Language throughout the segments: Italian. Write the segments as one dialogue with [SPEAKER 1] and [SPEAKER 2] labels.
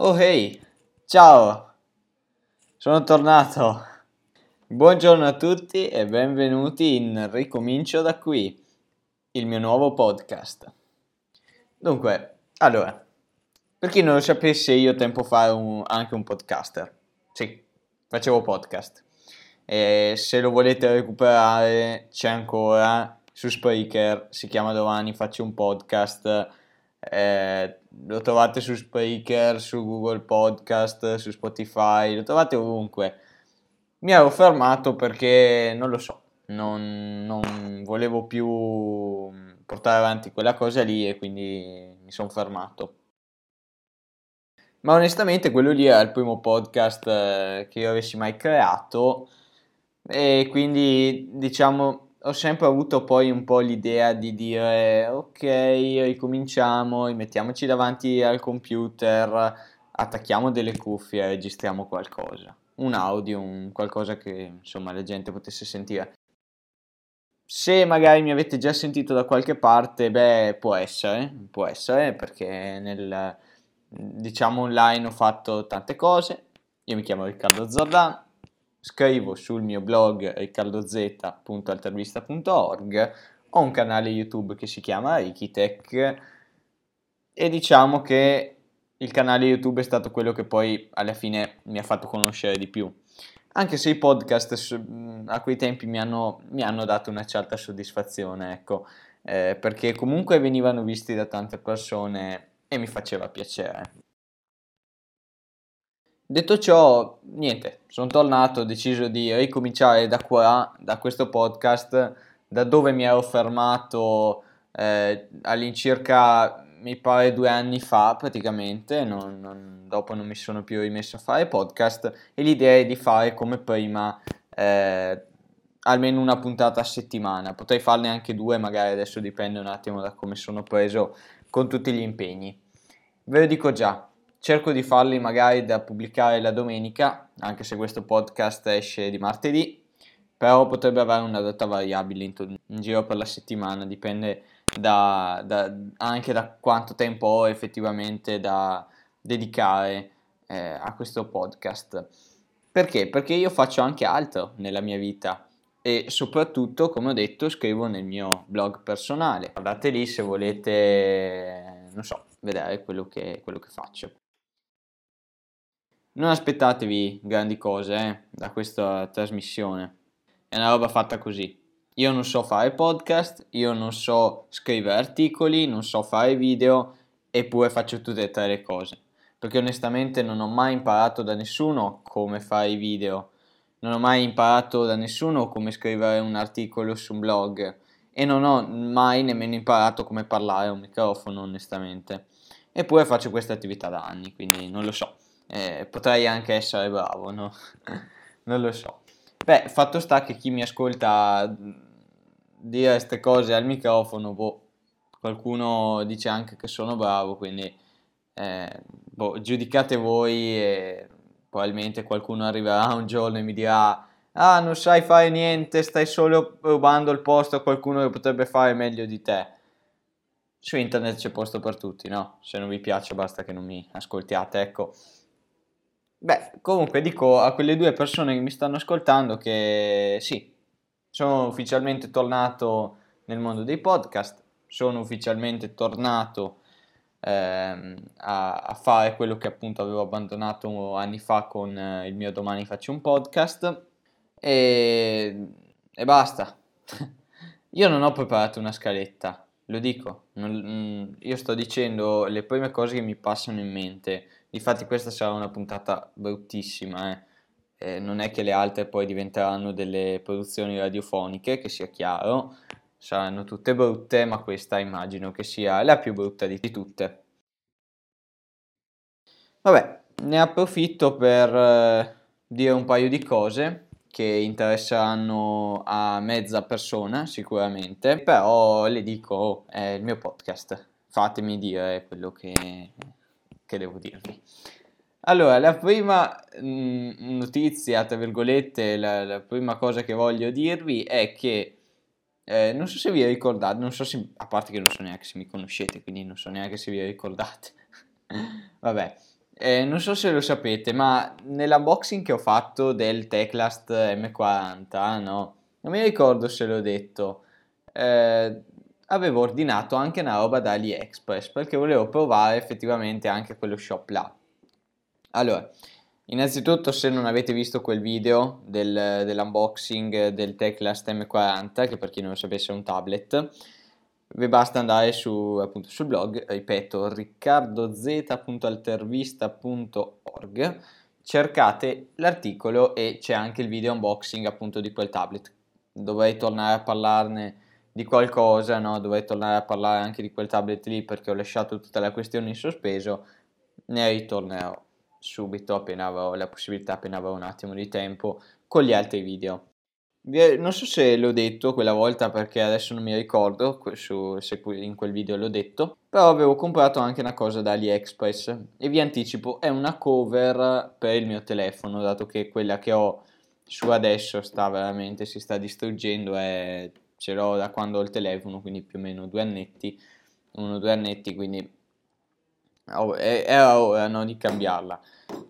[SPEAKER 1] Oh hey, ciao, sono tornato. Buongiorno a tutti e benvenuti in Ricomincio da qui, il mio nuovo podcast. Dunque, allora, per chi non lo sapesse, io tempo fa un, anche un podcaster. Sì, facevo podcast. E se lo volete recuperare, c'è ancora su Spreaker, si chiama Domani faccio un podcast eh, lo trovate su Spreaker, su Google Podcast, su Spotify, lo trovate ovunque. Mi ero fermato perché non lo so, non, non volevo più portare avanti quella cosa lì e quindi mi sono fermato. Ma onestamente quello lì era il primo podcast eh, che io avessi mai creato e quindi diciamo ho sempre avuto poi un po' l'idea di dire ok, ricominciamo, mettiamoci davanti al computer, attacchiamo delle cuffie e registriamo qualcosa. Un audio, un qualcosa che insomma la gente potesse sentire. Se magari mi avete già sentito da qualche parte, beh, può essere, può essere, perché nel diciamo online ho fatto tante cose. Io mi chiamo Riccardo Zordan, scrivo sul mio blog riccardoz.altervista.org, ho un canale YouTube che si chiama Rikitech e diciamo che il canale YouTube è stato quello che poi alla fine mi ha fatto conoscere di più. Anche se i podcast a quei tempi mi hanno, mi hanno dato una certa soddisfazione, ecco, eh, perché comunque venivano visti da tante persone e mi faceva piacere. Detto ciò, niente, sono tornato, ho deciso di ricominciare da qua, da questo podcast, da dove mi ero fermato eh, all'incirca, mi pare, due anni fa praticamente, non, non, dopo non mi sono più rimesso a fare podcast e l'idea è di fare come prima eh, almeno una puntata a settimana, potrei farne anche due, magari adesso dipende un attimo da come sono preso con tutti gli impegni. Ve lo dico già, cerco di farli magari da pubblicare la domenica, anche se questo podcast esce di martedì, però potrebbe avere una data variabile in, in giro per la settimana, dipende da, da, anche da quanto tempo ho effettivamente da dedicare eh, a questo podcast. Perché? Perché io faccio anche altro nella mia vita e soprattutto, come ho detto, scrivo nel mio blog personale. Guardate lì se volete, non so, vedere quello che, quello che faccio. Non aspettatevi grandi cose eh, da questa trasmissione. È una roba fatta così. Io non so fare podcast, io non so scrivere articoli, non so fare video, eppure faccio tutte e tre le cose. Perché onestamente non ho mai imparato da nessuno come fare i video, non ho mai imparato da nessuno come scrivere un articolo su un blog e non ho mai nemmeno imparato come parlare a un microfono, onestamente. Eppure faccio questa attività da anni, quindi non lo so eh, potrei anche essere bravo, no? non lo so. Beh, fatto sta che chi mi ascolta dire queste cose al microfono, boh, qualcuno dice anche che sono bravo, quindi eh, boh, giudicate voi e probabilmente qualcuno arriverà un giorno e mi dirà ah non sai fare niente, stai solo rubando il posto a qualcuno che potrebbe fare meglio di te. Su internet c'è posto per tutti, no? Se non vi piace basta che non mi ascoltiate, ecco. Beh, comunque dico a quelle due persone che mi stanno ascoltando che sì, sono ufficialmente tornato nel mondo dei podcast, sono ufficialmente tornato ehm, a, a, fare quello che appunto avevo abbandonato anni fa con eh, il mio domani faccio un podcast e, e basta. Io non ho preparato una scaletta, lo dico, non, mm, io sto dicendo le prime cose che mi passano in mente Infatti questa sarà una puntata bruttissima, eh. Eh, non è che le altre poi diventeranno delle produzioni radiofoniche, che sia chiaro, saranno tutte brutte, ma questa immagino che sia la più brutta di tutte. Vabbè, ne approfitto per eh, dire un paio di cose che interesseranno a mezza persona sicuramente, però le dico, oh, è il mio podcast, fatemi dire quello che che devo dirvi. Allora, la prima mm, notizia, tra virgolette, la, la, prima cosa che voglio dirvi è che eh, non so se vi ricordate, non so se, a parte che non so neanche se mi conoscete, quindi non so neanche se vi ricordate. Vabbè, Eh, non so se lo sapete, ma nell'unboxing che ho fatto del Teclast M40, no, non mi ricordo se l'ho detto, eh, avevo ordinato anche una roba da AliExpress perché volevo provare effettivamente anche quello shop là. Allora, innanzitutto se non avete visto quel video del, dell'unboxing del Teclast M40, che per chi non lo sapesse è un tablet, vi basta andare su, appunto, sul blog, ripeto, riccardoz.altervista.org, cercate l'articolo e c'è anche il video unboxing appunto di quel tablet. Dovrei tornare a parlarne di qualcosa, no? dovrei tornare a parlare anche di quel tablet lì perché ho lasciato tutta la questione in sospeso, ne ritornerò subito appena avrò la possibilità, appena avrò un attimo di tempo con gli altri video. Non so se l'ho detto quella volta perché adesso non mi ricordo su, se in quel video l'ho detto, però avevo comprato anche una cosa da AliExpress e vi anticipo, è una cover per il mio telefono, dato che quella che ho su adesso sta veramente, si sta distruggendo, è, ce l'ho da quando ho il telefono, quindi più o meno due annetti, uno o due annetti, quindi era ora no, di cambiarla.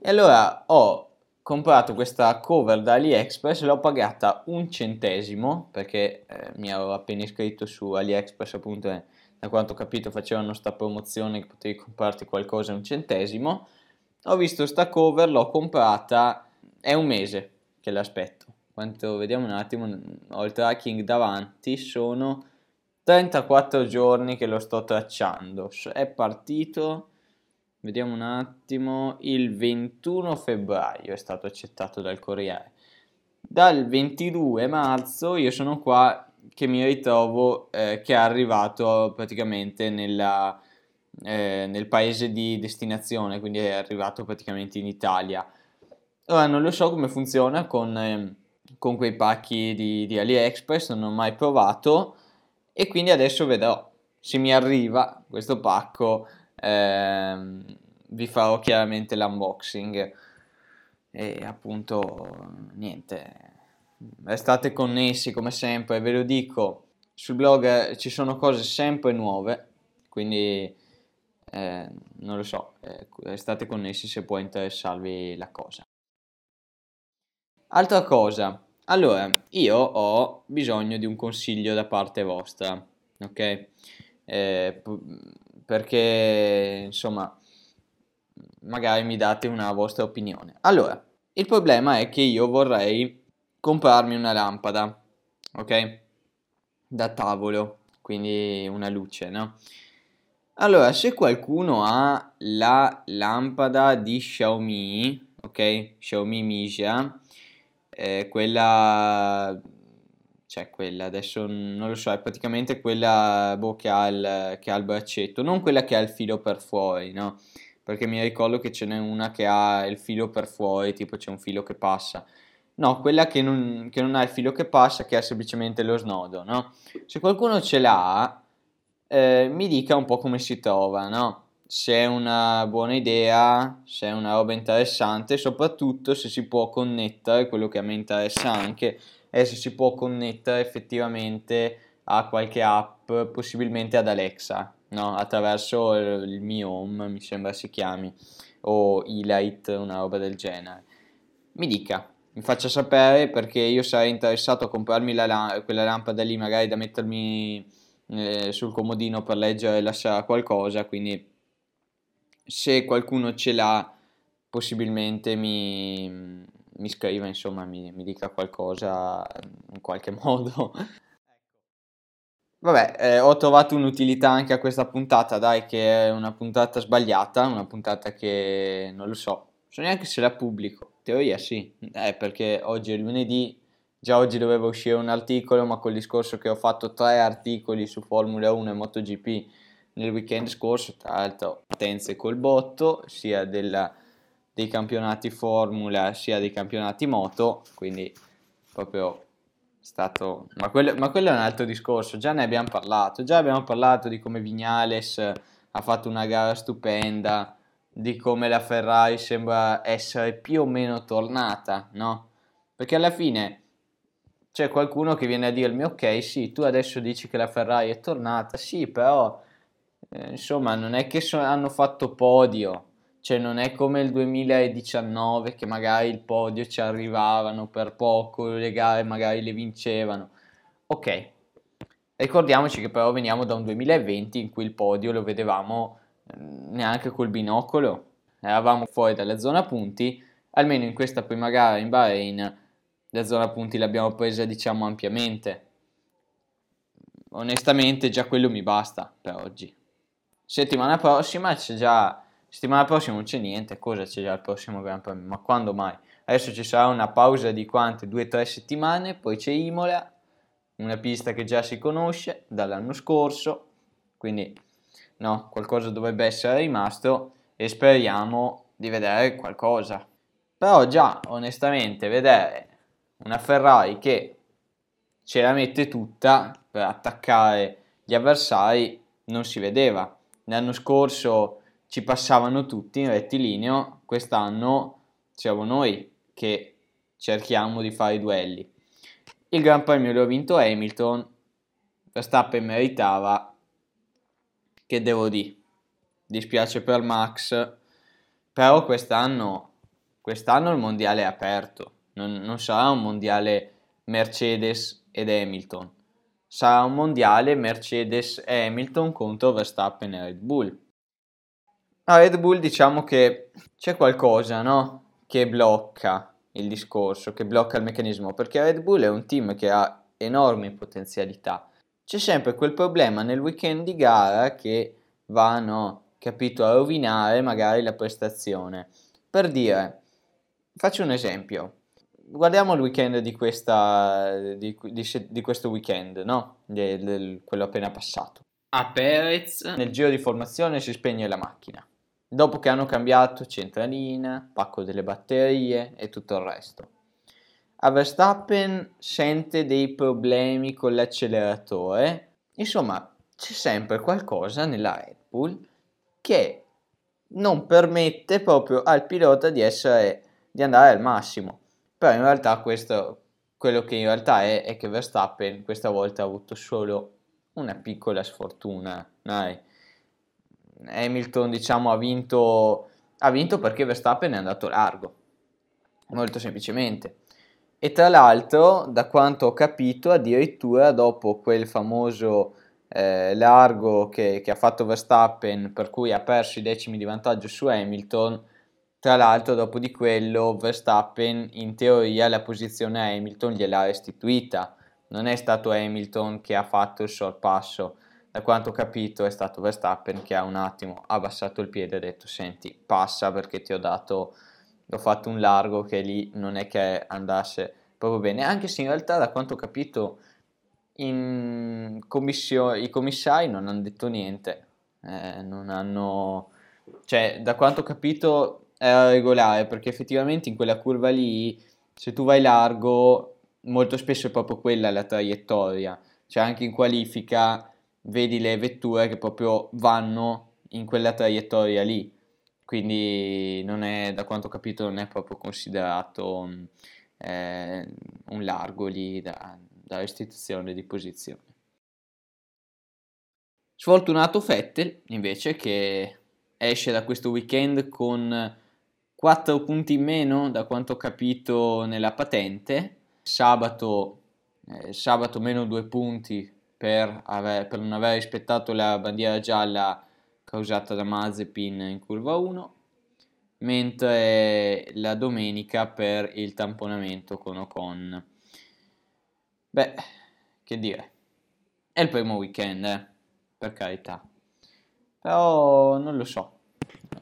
[SPEAKER 1] E allora ho comprato questa cover da AliExpress, l'ho pagata un centesimo perché eh, mi avevo appena iscritto su AliExpress appunto e da quanto ho capito facevano sta promozione che potevi comprarti qualcosa un centesimo. Ho visto sta cover, l'ho comprata, è un mese che l'aspetto. Quanto vediamo un attimo, ho il tracking davanti, sono 34 giorni che lo sto tracciando. È partito Vediamo un attimo, il 21 febbraio è stato accettato dal Corriere. Dal 22 marzo io sono qua che mi ritrovo eh, che è arrivato praticamente nella, eh, nel paese di destinazione, quindi è arrivato praticamente in Italia. Ora non lo so come funziona con, eh, con quei pacchi di, di AliExpress, non ho mai provato e quindi adesso vedrò. Se mi arriva questo pacco ehm, vi farò chiaramente l'unboxing. E appunto niente. Restate connessi come sempre ve lo dico. Sul blog ci sono cose sempre nuove quindi eh, non lo so eh, restate connessi se può interessarvi la cosa. Altra cosa allora io ho bisogno di un consiglio da parte vostra ok eh, perché insomma magari mi date una vostra opinione. Allora, il problema è che io vorrei comprarmi una lampada, ok? Da tavolo, quindi una luce, no? Allora, se qualcuno ha la lampada di Xiaomi, ok? Xiaomi Misia, eh, quella cioè quella, adesso non lo so, è praticamente quella boh, che, ha il, che ha il braccetto, non quella che ha il filo per fuori, no? Perché mi ricordo che ce n'è una che ha il filo per fuori, tipo c'è un filo che passa. No, quella che non, che non ha il filo che passa, che ha semplicemente lo snodo, no? Se qualcuno ce l'ha, eh, mi dica un po' come si trova, no? Se è una buona idea, se è una roba interessante, soprattutto se si può connettere, quello che a me interessa anche, e se si può connettere effettivamente a qualche app, possibilmente ad Alexa, no? attraverso il mio home, mi sembra si chiami, o e-light, una roba del genere. Mi dica, mi faccia sapere perché io sarei interessato a comprarmi la, quella lampada lì, magari da mettermi eh, sul comodino per leggere e lasciare qualcosa, quindi se qualcuno ce l'ha, possibilmente mi, mi scriva, insomma, mi, mi dica qualcosa in qualche modo. Vabbè, eh, ho trovato un'utilità anche a questa puntata, dai, che è una puntata sbagliata, una puntata che non lo so, so neanche se la pubblico. Teoria sì, eh, perché oggi è lunedì, già oggi doveva uscire un articolo, ma col discorso che ho fatto tre articoli su Formula 1 e MotoGP nel weekend scorso, tra l'altro partenze col botto, sia della dei campionati Formula sia dei campionati moto, quindi proprio stato... Ma quello, ma quello, è un altro discorso, già ne abbiamo parlato, già abbiamo parlato di come Vignales ha fatto una gara stupenda, di come la Ferrari sembra essere più o meno tornata, no? Perché alla fine c'è qualcuno che viene a dirmi, ok, sì, tu adesso dici che la Ferrari è tornata, sì, però... Eh, insomma, non è che so- hanno fatto podio, cioè non è come il 2019 che magari il podio ci arrivavano per poco, le gare magari le vincevano. Ok, ricordiamoci che però veniamo da un 2020 in cui il podio lo vedevamo mm, neanche col binocolo, eravamo fuori dalla zona punti, almeno in questa prima gara in Bahrain la zona punti l'abbiamo presa diciamo ampiamente. Onestamente già quello mi basta per oggi. Settimana prossima c'è già settimana prossima non c'è niente, cosa c'è già il prossimo Gran Premio? Ma quando mai? Adesso ci sarà una pausa di quante? Due o tre settimane, poi c'è Imola, una pista che già si conosce dall'anno scorso, quindi no, qualcosa dovrebbe essere rimasto e speriamo di vedere qualcosa. Però già, onestamente, vedere una Ferrari che ce la mette tutta per attaccare gli avversari non si vedeva. L'anno scorso ci passavano tutti in rettilineo, quest'anno siamo noi che cerchiamo di fare i duelli. Il Gran Premio l'ho vinto Hamilton, Verstappen meritava, che devo dire, dispiace per Max, però quest'anno, quest'anno il mondiale è aperto non, non sarà un mondiale Mercedes ed Hamilton, sarà un mondiale Mercedes e Hamilton contro Verstappen e Red Bull. A Red Bull diciamo che c'è qualcosa no? che blocca il discorso, che blocca il meccanismo, perché Red Bull è un team che ha enormi potenzialità. C'è sempre quel problema nel weekend di gara che va, no, capito, a rovinare magari la prestazione. Per dire, faccio un esempio, guardiamo il weekend di, questa, di, di, di questo weekend, no? Del, del, quello appena passato. A Perez nel giro di formazione si spegne la macchina. Dopo che hanno cambiato centralina, pacco delle batterie e tutto il resto. A Verstappen sente dei problemi con l'acceleratore. Insomma, c'è sempre qualcosa nella Red Bull che non permette proprio al pilota di essere di andare al massimo. Però in realtà questo, quello che in realtà è, è che Verstappen questa volta ha avuto solo una piccola sfortuna. Dai. Hamilton diciamo ha vinto, ha vinto perché Verstappen è andato largo, molto semplicemente. E tra l'altro, da quanto ho capito, addirittura dopo quel famoso eh, largo che, che, ha fatto Verstappen, per cui ha perso i decimi di vantaggio su Hamilton, tra l'altro, dopo di quello, Verstappen in teoria la posizione a Hamilton gliel'ha restituita. Non è stato Hamilton che ha fatto il sorpasso. Da quanto ho capito, è stato Verstappen che ha un attimo abbassato il piede e ha detto: Senti, passa perché ti ho dato, ho fatto un largo che lì non è che andasse proprio bene. Anche se in realtà, da quanto ho capito, in commissione, i commissari non hanno detto niente. Eh, non hanno, cioè, da quanto ho capito era regolare perché effettivamente in quella curva lì se tu vai largo molto spesso è proprio quella la traiettoria. Cioè anche in qualifica vedi le vetture che proprio vanno in quella traiettoria lì. Quindi non è da quanto ho capito non è proprio considerato eh, un largo lì da, da restituzione di posizione. Sfortunato Fettel invece che esce da questo weekend con 4 punti in meno da quanto ho capito nella patente, sabato, eh, sabato meno 2 punti per, aver, per, non aver rispettato la bandiera gialla causata da Mazepin in curva 1, mentre la domenica per il tamponamento con Ocon. Beh, che dire, è il primo weekend, eh, per carità, però non lo so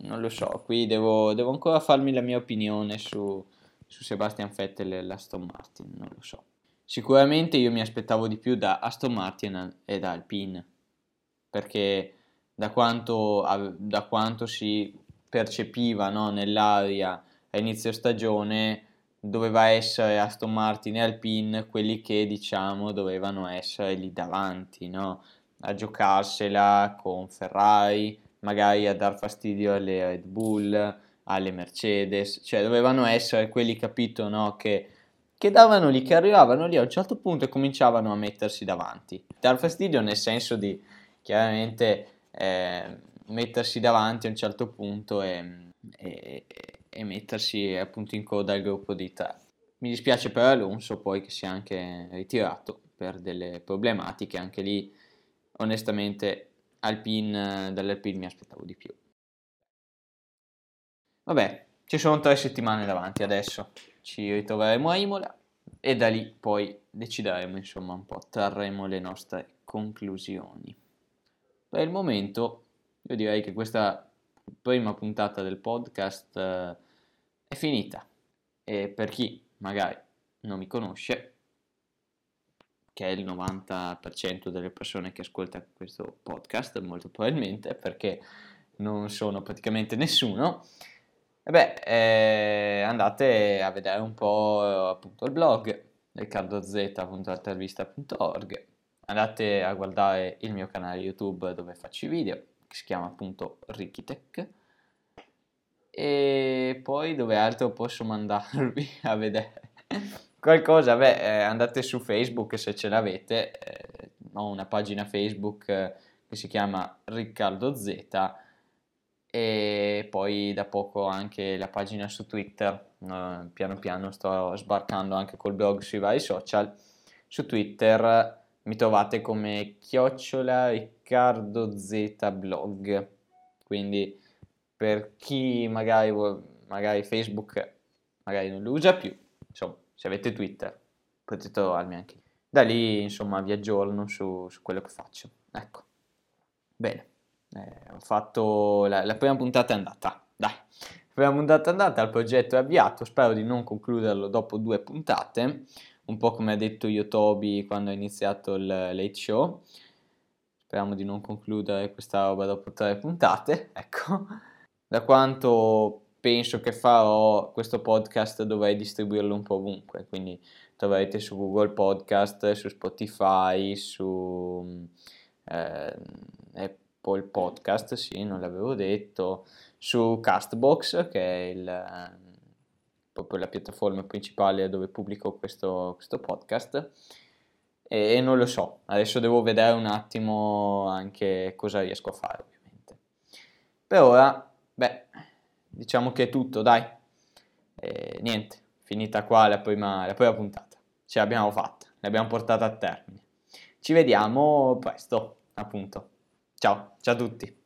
[SPEAKER 1] non lo so, qui devo, devo ancora farmi la mia opinione su, su Sebastian Vettel e l'Aston Martin, non lo so. Sicuramente io mi aspettavo di più da Aston Martin e da Alpine, perché da quanto, da quanto si percepiva no, nell'aria a inizio stagione doveva essere Aston Martin e Alpine quelli che diciamo dovevano essere lì davanti no? a giocarsela con Ferrari, magari a dar fastidio alle Red Bull, alle Mercedes, cioè dovevano essere quelli, capito, no? Che, che davano lì, che arrivavano lì a un certo punto e cominciavano a mettersi davanti. Dar fastidio nel senso di chiaramente eh, mettersi davanti a un certo punto e, e, e mettersi appunto in coda al gruppo di tre. Mi dispiace per Alonso poi che sia anche ritirato per delle problematiche, anche lì onestamente Alpine, dall'Alpine mi aspettavo di più. Vabbè, ci sono tre settimane davanti adesso, ci ritroveremo a Imola e da lì poi decideremo insomma un po', trarremo le nostre conclusioni. Per il momento io direi che questa prima puntata del podcast eh, è finita e per chi magari non mi conosce, che è il 90% delle persone che ascolta questo podcast, molto probabilmente, perché non sono praticamente nessuno, e beh, eh, andate a vedere un po' appunto il blog riccardoz.altervista.org andate a guardare il mio canale YouTube dove faccio i video, che si chiama appunto Rikitech e poi dove altro posso mandarvi a vedere qualcosa, beh, eh, andate su Facebook se ce l'avete, eh, ho una pagina Facebook eh, che si chiama Riccardo Z e poi da poco anche la pagina su Twitter, uh, piano piano sto sbarcando anche col blog sui vari social, su Twitter mi trovate come chiocciola Riccardo Z blog, quindi per chi magari, magari Facebook magari non lo usa più, se avete Twitter potete trovarmi anche. Da lì insomma vi aggiorno su, su quello che faccio, ecco, bene. Eh, ho fatto la, la, prima puntata è andata, dai. La prima puntata è andata, il progetto è avviato, spero di non concluderlo dopo due puntate, un po' come ha detto io Toby quando ho iniziato il late show. Speriamo di non concludere questa roba dopo tre puntate, ecco. Da quanto penso che farò questo podcast dovrei distribuirlo un po' ovunque, quindi troverete su Google Podcast, su Spotify, su eh, Apple Podcast, sì, non l'avevo detto, su Castbox, che è il, proprio la piattaforma principale dove pubblico questo, questo podcast. E, e, non lo so, adesso devo vedere un attimo anche cosa riesco a fare, ovviamente. Per ora, beh, diciamo che è tutto, dai. E, niente, finita qua la prima, la prima puntata. Ce l'abbiamo fatta, l'abbiamo portata a termine. Ci vediamo presto, appunto. Ciao, ciao a tutti.